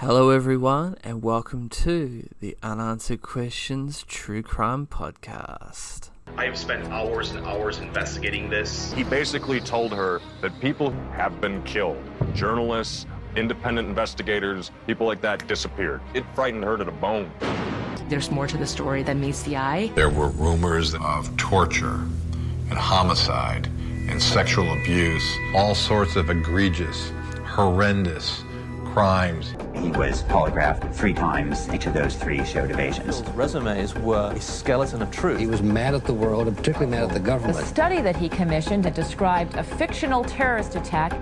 Hello, everyone, and welcome to the Unanswered Questions True Crime Podcast. I have spent hours and hours investigating this. He basically told her that people have been killed. Journalists, independent investigators, people like that disappeared. It frightened her to the bone. There's more to the story than meets the eye. There were rumors of torture and homicide and sexual abuse, all sorts of egregious, horrendous crimes. He was polygraphed three times. Each of those three showed evasions. His resumes were a skeleton of truth. He was mad at the world and particularly mad at the government. The study that he commissioned had described a fictional terrorist attack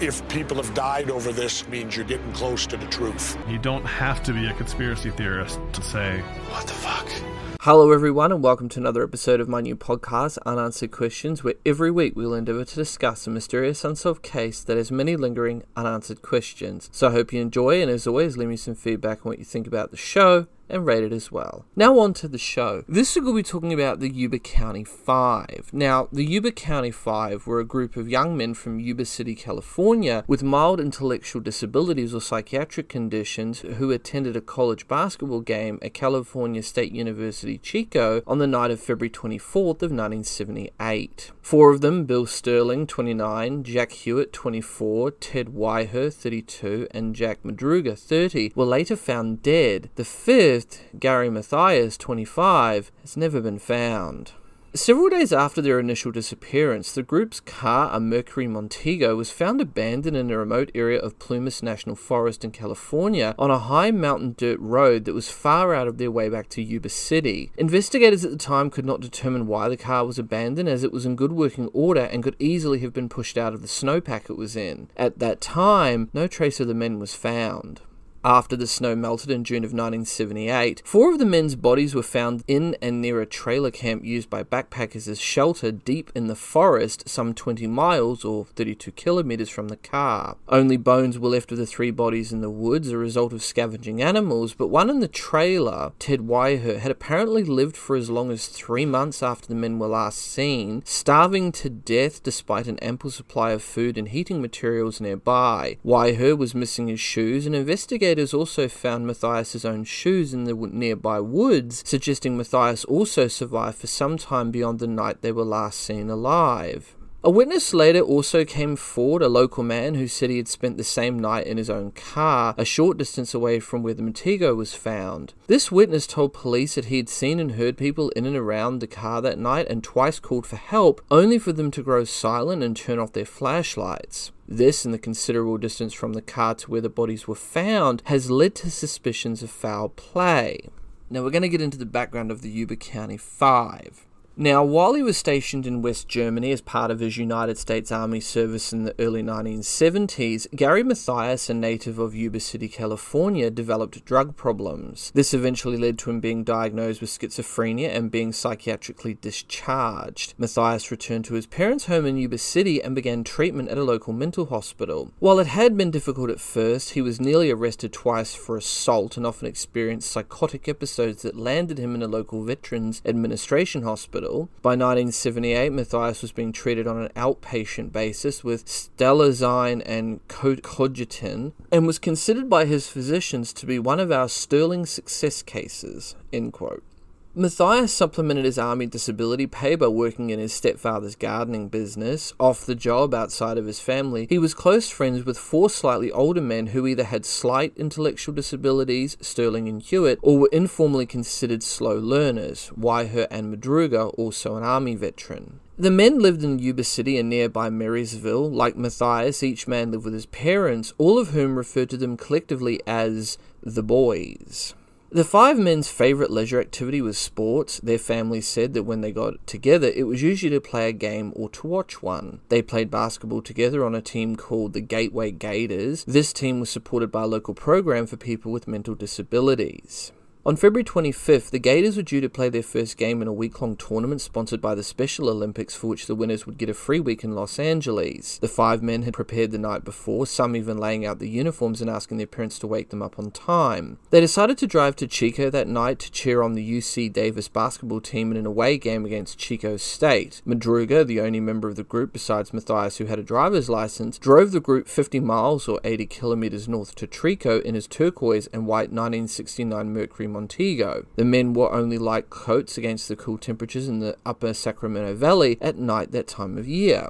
if people have died over this means you're getting close to the truth. You don't have to be a conspiracy theorist to say, What the fuck? Hello, everyone, and welcome to another episode of my new podcast, Unanswered Questions, where every week we'll endeavour to discuss a mysterious unsolved case that has many lingering unanswered questions. So I hope you enjoy, and as always, leave me some feedback on what you think about the show and rate it as well. Now on to the show. This week we'll be talking about the Yuba County Five. Now, the Yuba County Five were a group of young men from Yuba City, California, with mild intellectual disabilities or psychiatric conditions who attended a college basketball game at California State University Chico on the night of February 24th of 1978. Four of them, Bill Sterling, 29, Jack Huett, 24, Ted Weiher, 32, and Jack Madruga, 30, were later found dead. The fifth, Gary Mathias, 25, has never been found. Several days after their initial disappearance, the group's car, a Mercury Montego, was found abandoned in a remote area of Plumas National Forest in California on a high mountain dirt road that was far out of their way back to Yuba City. Investigators at the time could not determine why the car was abandoned as it was in good working order and could easily have been pushed out of the snowpack it was in. At that time, no trace of the men was found. After the snow melted in June of 1978, four of the men's bodies were found in and near a trailer camp used by backpackers as shelter deep in the forest, some 20 miles or 32 kilometers from the car. Only bones were left of the three bodies in the woods, a result of scavenging animals, but one in the trailer, Ted Weiher, had apparently lived for as long as three months after the men were last seen, starving to death despite an ample supply of food and heating materials nearby. Weiher was missing his shoes, and investigators also found Mathias's own shoes in the nearby woods, suggesting Mathias also survived for some time beyond the night they were last seen alive. A witness later also came forward, a local man who said he had spent the same night in his own car, a short distance away from where the Montego was found. This witness told police that he had seen and heard people in and around the car that night and twice called for help, only for them to grow silent and turn off their flashlights. This, and the considerable distance from the car to where the bodies were found, has led to suspicions of foul play. Now we're going to get into the background of the Yuba County Five. Now, while he was stationed in West Germany as part of his United States Army service in the early 1970s, Gary Mathias, a native of Yuba City, California, developed drug problems. This eventually led to him being diagnosed with schizophrenia and being psychiatrically discharged. Mathias returned to his parents' home in Yuba City and began treatment at a local mental hospital. While it had been difficult at first, he was nearly arrested twice for assault and often experienced psychotic episodes that landed him in a local Veterans Administration hospital. By 1978, Mathias was being treated on an outpatient basis with stelazine and Cogentin and was considered by his physicians to be one of our sterling success cases. End quote. Mathias supplemented his army disability pay by working in his stepfather's gardening business. Off the job, outside of his family, he was close friends with four slightly older men who either had slight intellectual disabilities, Sterling and Huett, or were informally considered slow learners, Weiher and Madruga, also an army veteran. The men lived in Yuba City and nearby Marysville. Like Mathias, each man lived with his parents, all of whom referred to them collectively as the boys. The five men's favourite leisure activity was sports. Their families said that when they got together, it was usually to play a game or to watch one. They played basketball together on a team called the Gateway Gators. This team was supported by a local program for people with mental disabilities. On February 25th, the Gators were due to play their first game in a week long tournament sponsored by the Special Olympics, for which the winners would get a free week in Los Angeles. The five men had prepared the night before, some even laying out the uniforms and asking their parents to wake them up on time. They decided to drive to Chico that night to cheer on the UC Davis basketball team in an away game against Chico State. Madruga, the only member of the group besides Mathias who had a driver's license, drove the group 50 miles or 80 kilometers north to Chico in his turquoise and white 1969 Mercury Montego. The men wore only light coats against the cool temperatures in the upper Sacramento Valley at night that time of year.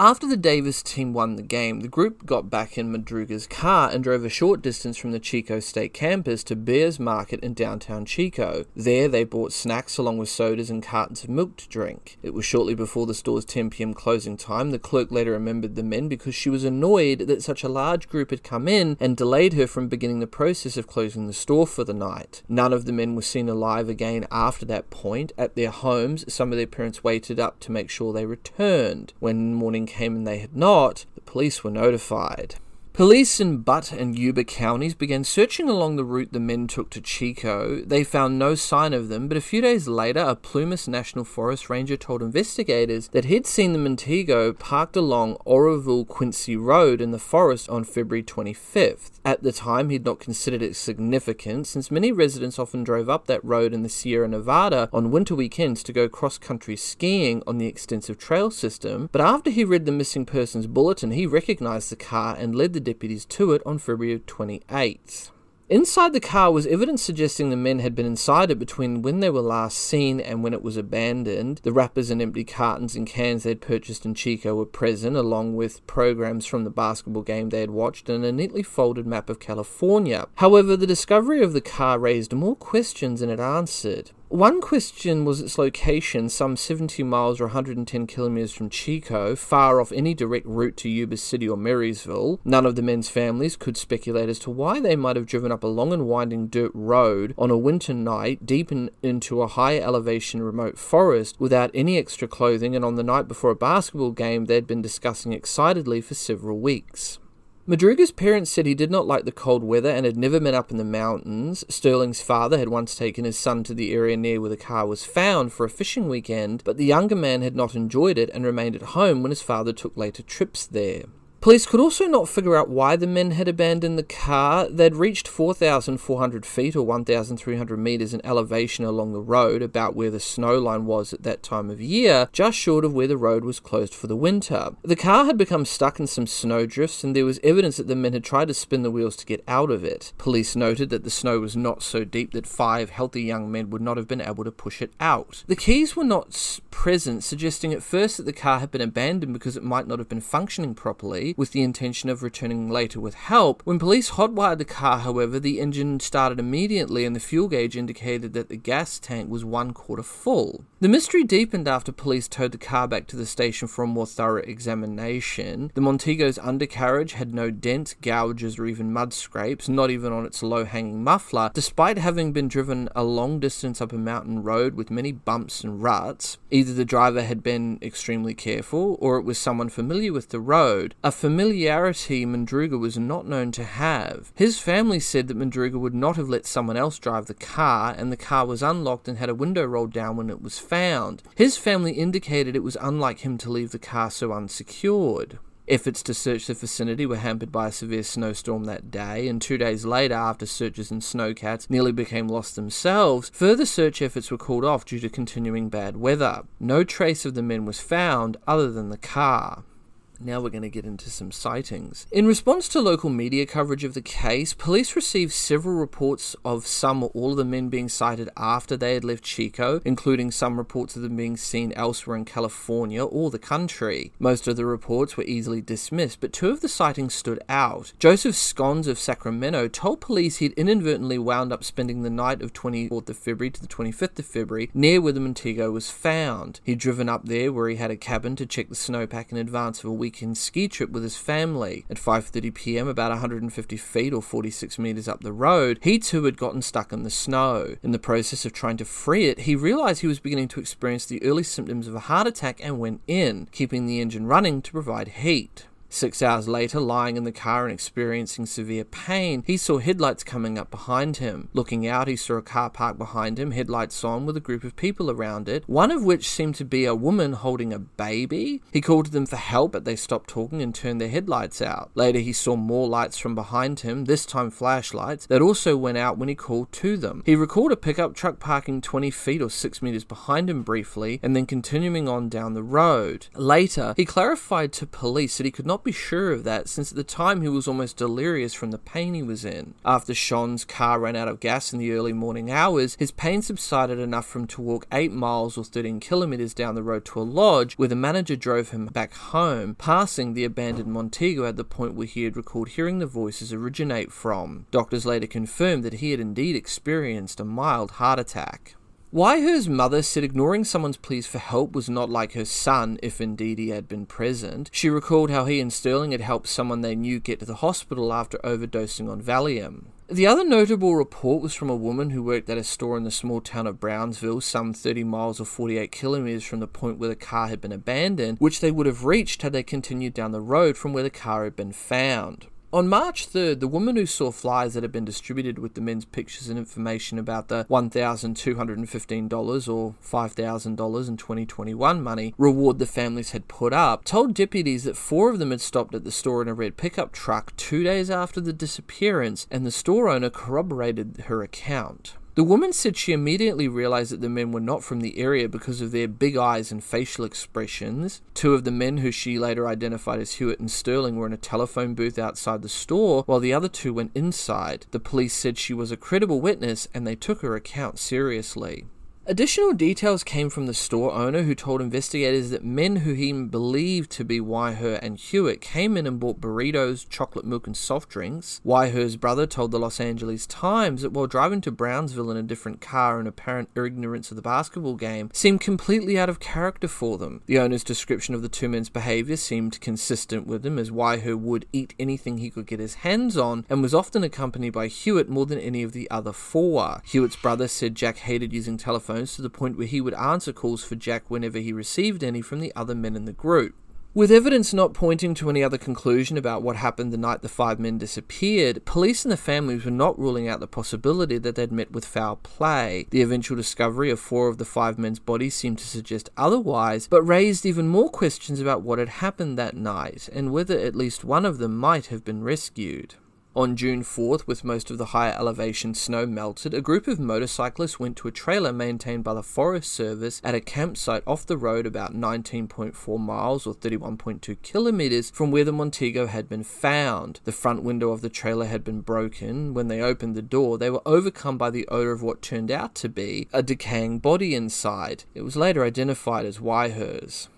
After the Davis team won the game, the group got back in Madruga's car and drove a short distance from the Chico State campus to Behr's Market in downtown Chico. There, they bought snacks along with sodas and cartons of milk to drink. It was shortly before the store's 10 pm closing time. The clerk later remembered the men because she was annoyed that such a large group had come in and delayed her from beginning the process of closing the store for the night. None of the men were seen alive again after that point. At their homes, some of their parents waited up to make sure they returned. When morning came and they had not, the police were notified. Police in Butte and Yuba counties began searching along the route the men took to Chico. They found no sign of them, but a few days later, a Plumas National Forest ranger told investigators that he'd seen the Montego parked along Oroville Quincy Road in the forest on February 25th. At the time, he'd not considered it significant, since many residents often drove up that road in the Sierra Nevada on winter weekends to go cross country skiing on the extensive trail system. But after he read the missing persons bulletin, he recognized the car and led the deputies to it on February 28th. Inside the car was evidence suggesting the men had been inside it between when they were last seen and when it was abandoned. The wrappers and empty cartons and cans they'd purchased in Chico were present, along with programs from the basketball game they had watched and a neatly folded map of California. However, the discovery of the car raised more questions than it answered. One question was its location, some 70 miles or 110 kilometers from Chico, far off any direct route to Yuba City or Marysville. None of the men's families could speculate as to why they might have driven up a long and winding dirt road on a winter night deep in, into a high elevation remote forest without any extra clothing and on the night before a basketball game they'd been discussing excitedly for several weeks. Madruga's parents said he did not like the cold weather and had never been up in the mountains. Sterling's father had once taken his son to the area near where the car was found for a fishing weekend, but the younger man had not enjoyed it and remained at home when his father took later trips there. Police could also not figure out why the men had abandoned the car. They'd reached 4,400 feet or 1,300 meters in elevation along the road, about where the snow line was at that time of year, just short of where the road was closed for the winter. The car had become stuck in some snow drifts, and there was evidence that the men had tried to spin the wheels to get out of it. Police noted that the snow was not so deep that five healthy young men would not have been able to push it out. The keys were not present, suggesting at first that the car had been abandoned because it might not have been functioning properly with the intention of returning later with help. When police hotwired the car, however, the engine started immediately and the fuel gauge indicated that the gas tank was one quarter full. The mystery deepened after police towed the car back to the station for a more thorough examination. The Montego's undercarriage had no dents, gouges, or even mud scrapes, not even on its low hanging muffler, despite having been driven a long distance up a mountain road with many bumps and ruts. Either the driver had been extremely careful, or it was someone familiar with the road. A familiarity Madruga was not known to have. His family said that Madruga would not have let someone else drive the car, and the car was unlocked and had a window rolled down when it was found. His family indicated it was unlike him to leave the car so unsecured. Efforts to search the vicinity were hampered by a severe snowstorm that day, and two days later, after searchers and snowcats nearly became lost themselves, further search efforts were called off due to continuing bad weather. No trace of the men was found other than the car. Now we're going to get into some sightings. In response to local media coverage of the case, police received several reports of some or all of the men being sighted after they had left Chico, including some reports of them being seen elsewhere in California or the country. Most of the reports were easily dismissed, but two of the sightings stood out. Joseph Schons of Sacramento told police he'd inadvertently wound up spending the night of 24th of February to the 25th of February near where the Montego was found. He'd driven up there where he had a cabin to check the snowpack in advance of a week weekend ski trip with his family. At 5:30 p.m., about 150 feet or 46 meters up the road, he too had gotten stuck in the snow. In the process of trying to free it, he realized he was beginning to experience the early symptoms of a heart attack and went in, keeping the engine running to provide heat. Six hours later, lying in the car and experiencing severe pain, he saw headlights coming up behind him. Looking out, he saw a car parked behind him, headlights on, with a group of people around it, one of which seemed to be a woman holding a baby. He called to them for help, but they stopped talking and turned their headlights out. Later, he saw more lights from behind him, this time flashlights, that also went out when he called to them. He recalled a pickup truck parking 20 feet or 6 meters behind him briefly and then continuing on down the road. Later, he clarified to police that he could not be sure of that since at the time he was almost delirious from the pain he was in. After Schons' car ran out of gas in the early morning hours, his pain subsided enough for him to walk 8 miles or 13 kilometers down the road to a lodge where the manager drove him back home, passing the abandoned Montego at the point where he had recalled hearing the voices originate from. Doctors later confirmed that he had indeed experienced a mild heart attack. Weiher's mother said ignoring someone's pleas for help was not like her son, if indeed he had been present. She recalled how he and Sterling had helped someone they knew get to the hospital after overdosing on Valium. The other notable report was from a woman who worked at a store in the small town of Brownsville, some 30 miles or 48 kilometers from the point where the car had been abandoned, which they would have reached had they continued down the road from where the car had been found. On March 3rd, the woman who saw flyers that had been distributed with the men's pictures and information about the $1,215 or $5,000 in 2021 money reward the families had put up told deputies that four of them had stopped at the store in a red pickup truck two days after the disappearance, and the store owner corroborated her account. The woman said she immediately realized that the men were not from the area because of their big eyes and facial expressions. Two of the men, who she later identified as Huett and Sterling, were in a telephone booth outside the store, while the other two went inside. The police said she was a credible witness and they took her account seriously. Additional details came from the store owner who told investigators that men who he believed to be Weiher and Huett came in and bought burritos, chocolate milk, and soft drinks. Weiher's brother told the Los Angeles Times that while driving to Brownsville in a different car in apparent ignorance of the basketball game seemed completely out of character for them. The owner's description of the two men's behavior seemed consistent with them as Weiher would eat anything he could get his hands on and was often accompanied by Huett more than any of the other four. Huett's brother said Jack hated using telephones to the point where he would answer calls for Jack whenever he received any from the other men in the group. With evidence not pointing to any other conclusion about what happened the night the five men disappeared, police and the families were not ruling out the possibility that they'd met with foul play. The eventual discovery of four of the five men's bodies seemed to suggest otherwise, but raised even more questions about what had happened that night and whether at least one of them might have been rescued. On June 4th, with most of the higher elevation snow melted, a group of motorcyclists went to a trailer maintained by the Forest Service at a campsite off the road about 19.4 miles or 31.2 kilometers from where the Montego had been found. The front window of the trailer had been broken. When they opened the door, they were overcome by the odor of what turned out to be a decaying body inside. It was later identified as Weiher's.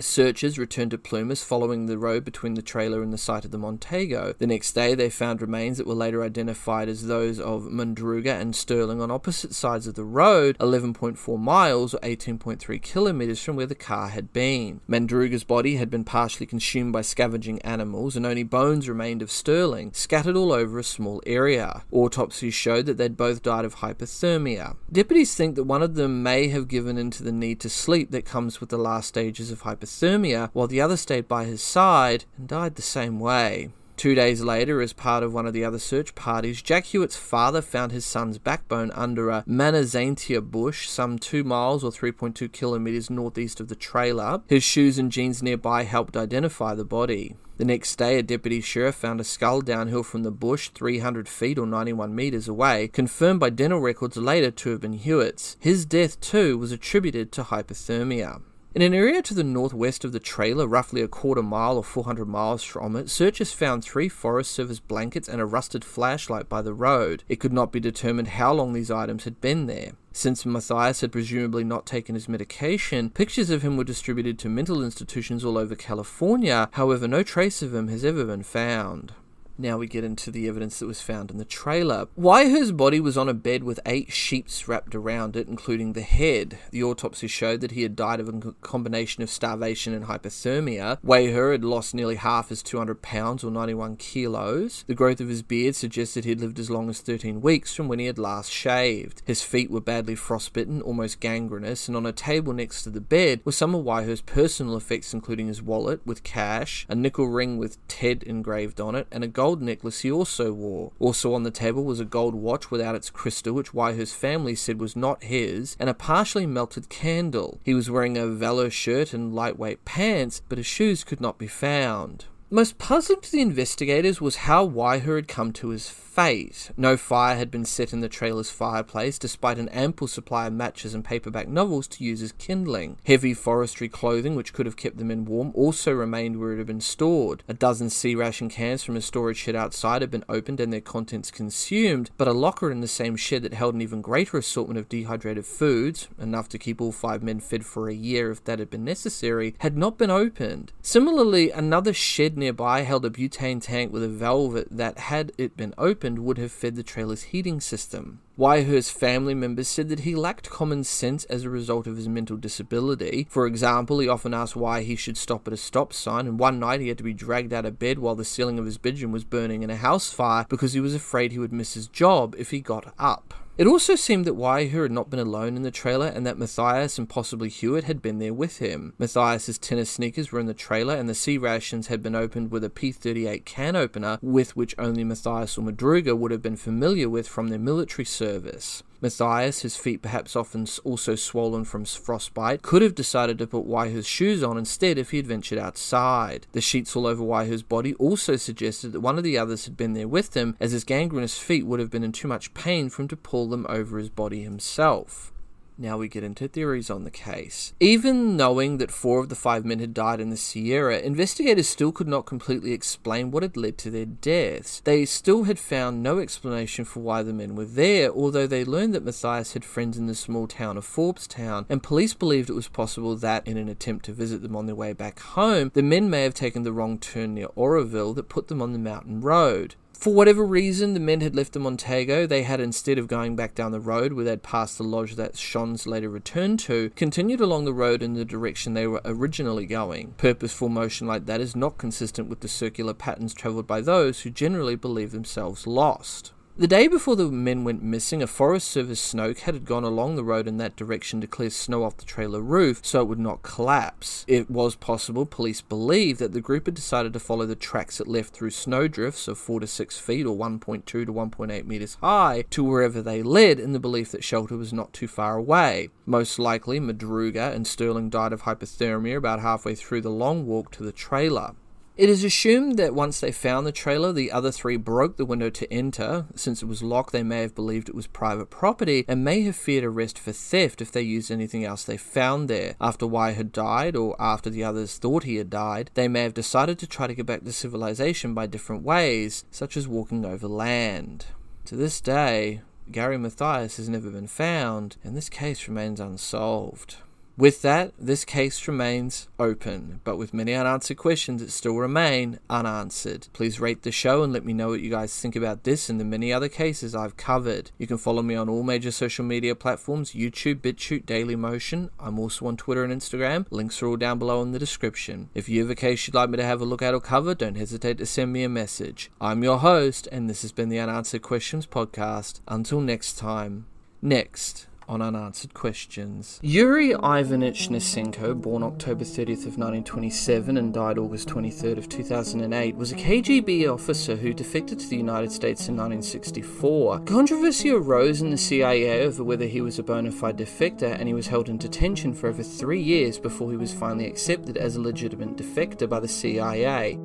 Searchers returned to Plumas following the road between the trailer and the site of the Montego. The next day, they found remains that were later identified as those of Madruga and Sterling on opposite sides of the road, 11.4 miles or 18.3 kilometers from where the car had been. Madruga's body had been partially consumed by scavenging animals, and only bones remained of Sterling, scattered all over a small area. Autopsies showed that they'd both died of hypothermia. Deputies think that one of them may have given in to the need to sleep that comes with the last stages of hypothermia hypothermia, while the other stayed by his side and died the same way. Two days later, as part of one of the other search parties, Jack Huett's father found his son's backbone under a Manzanita bush some 2 miles or 3.2 kilometers northeast of the trailer. His shoes and jeans nearby helped identify the body. The next day, a deputy sheriff found a skull downhill from the bush 300 feet or 91 meters away, confirmed by dental records later to have been Huett's. His death, too, was attributed to hypothermia. In an area to the northwest of the trailer, roughly a quarter mile or 400 miles from it, searchers found three Forest Service blankets and a rusted flashlight by the road. It could not be determined how long these items had been there. Since Mathias had presumably not taken his medication, pictures of him were distributed to mental institutions all over California, however, no trace of him has ever been found. Now we get into the evidence that was found in the trailer. Weiher's body was on a bed with eight sheets wrapped around it, including the head. The autopsy showed that he had died of a combination of starvation and hypothermia. Weiher had lost nearly half his 200 pounds or 91 kilos. The growth of his beard suggested he'd lived as long as 13 weeks from when he had last shaved. His feet were badly frostbitten, almost gangrenous, and on a table next to the bed were some of Weiher's personal effects, including his wallet with cash, a nickel ring with Ted engraved on it, and a gold necklace he also wore. Also on the table was a gold watch without its crystal, which Weiher's family said was not his, and a partially melted candle. He was wearing a velour shirt and lightweight pants, but his shoes could not be found. Most puzzling to the investigators was how Weiher had come to his fate. No fire had been set in the trailer's fireplace, despite an ample supply of matches and paperback novels to use as kindling. Heavy forestry clothing, which could have kept them in warm, also remained where it had been stored. A dozen C-ration cans from a storage shed outside had been opened and their contents consumed, but a locker in the same shed that held an even greater assortment of dehydrated foods, enough to keep all five men fed for a year if that had been necessary, had not been opened. Similarly, another shed nearby held a butane tank with a valve that, had it been opened, would have fed the trailer's heating system. Weiher's family members said that he lacked common sense as a result of his mental disability. For example, he often asked why he should stop at a stop sign, and one night he had to be dragged out of bed while the ceiling of his bedroom was burning in a house fire because he was afraid he would miss his job if he got up. It also seemed that Weiher had not been alone in the trailer and that Mathias and possibly Huett had been there with him. Mathias's tennis sneakers were in the trailer and the C-rations had been opened with a P38 can opener with which only Mathias or Madruga would have been familiar with from their military service. Mathias, his feet perhaps often also swollen from frostbite, could have decided to put Weiher's shoes on instead if he had ventured outside. The sheets all over Weiher's body also suggested that one of the others had been there with him, as his gangrenous feet would have been in too much pain for him to pull them over his body himself. Now we get into theories on the case. Even knowing that four of the five men had died in the Sierra, investigators still could not completely explain what had led to their deaths. They still had found no explanation for why the men were there, although they learned that Mathias had friends in the small town of Forbestown, and police believed it was possible that, in an attempt to visit them on their way back home, the men may have taken the wrong turn near Oroville that put them on the mountain road. For whatever reason, the men had left the Montego. They had, instead of going back down the road where they'd passed the lodge that Schons later returned to, continued along the road in the direction they were originally going. Purposeful motion like that is not consistent with the circular patterns travelled by those who generally believe themselves lost. The day before the men went missing, a Forest Service Snowcat had gone along the road in that direction to clear snow off the trailer roof so it would not collapse. It was possible, police believe, that the group had decided to follow the tracks it left through snowdrifts of 4 to 6 feet or 1.2 to 1.8 meters high to wherever they led in the belief that shelter was not too far away. Most likely, Madruga and Sterling died of hypothermia about halfway through the long walk to the trailer. It is assumed that once they found the trailer, the other three broke the window to enter. Since it was locked, they may have believed it was private property and may have feared arrest for theft if they used anything else they found there. After Weiher had died, or after the others thought he had died, they may have decided to try to get back to civilization by different ways, such as walking over land. To this day, Gary Mathias has never been found, and this case remains unsolved. With that, this case remains open, but with many unanswered questions that still remain unanswered. Please rate the show and let me know what you guys think about this and the many other cases I've covered. You can follow me on all major social media platforms YouTube, BitChute, Dailymotion. I'm also on Twitter and Instagram. Links are all down below in the description. If you have a case you'd like me to have a look at or cover, don't hesitate to send me a message. I'm your host, and this has been the Unanswered Questions Podcast. Until next time. Next on unanswered questions. Yuri Ivanich Nosenko, born October 30th of 1927 and died August 23rd of 2008, was a KGB officer who defected to the United States in 1964. Controversy arose in the CIA over whether he was a bona fide defector, and he was held in detention for over three years before he was finally accepted as a legitimate defector by the CIA.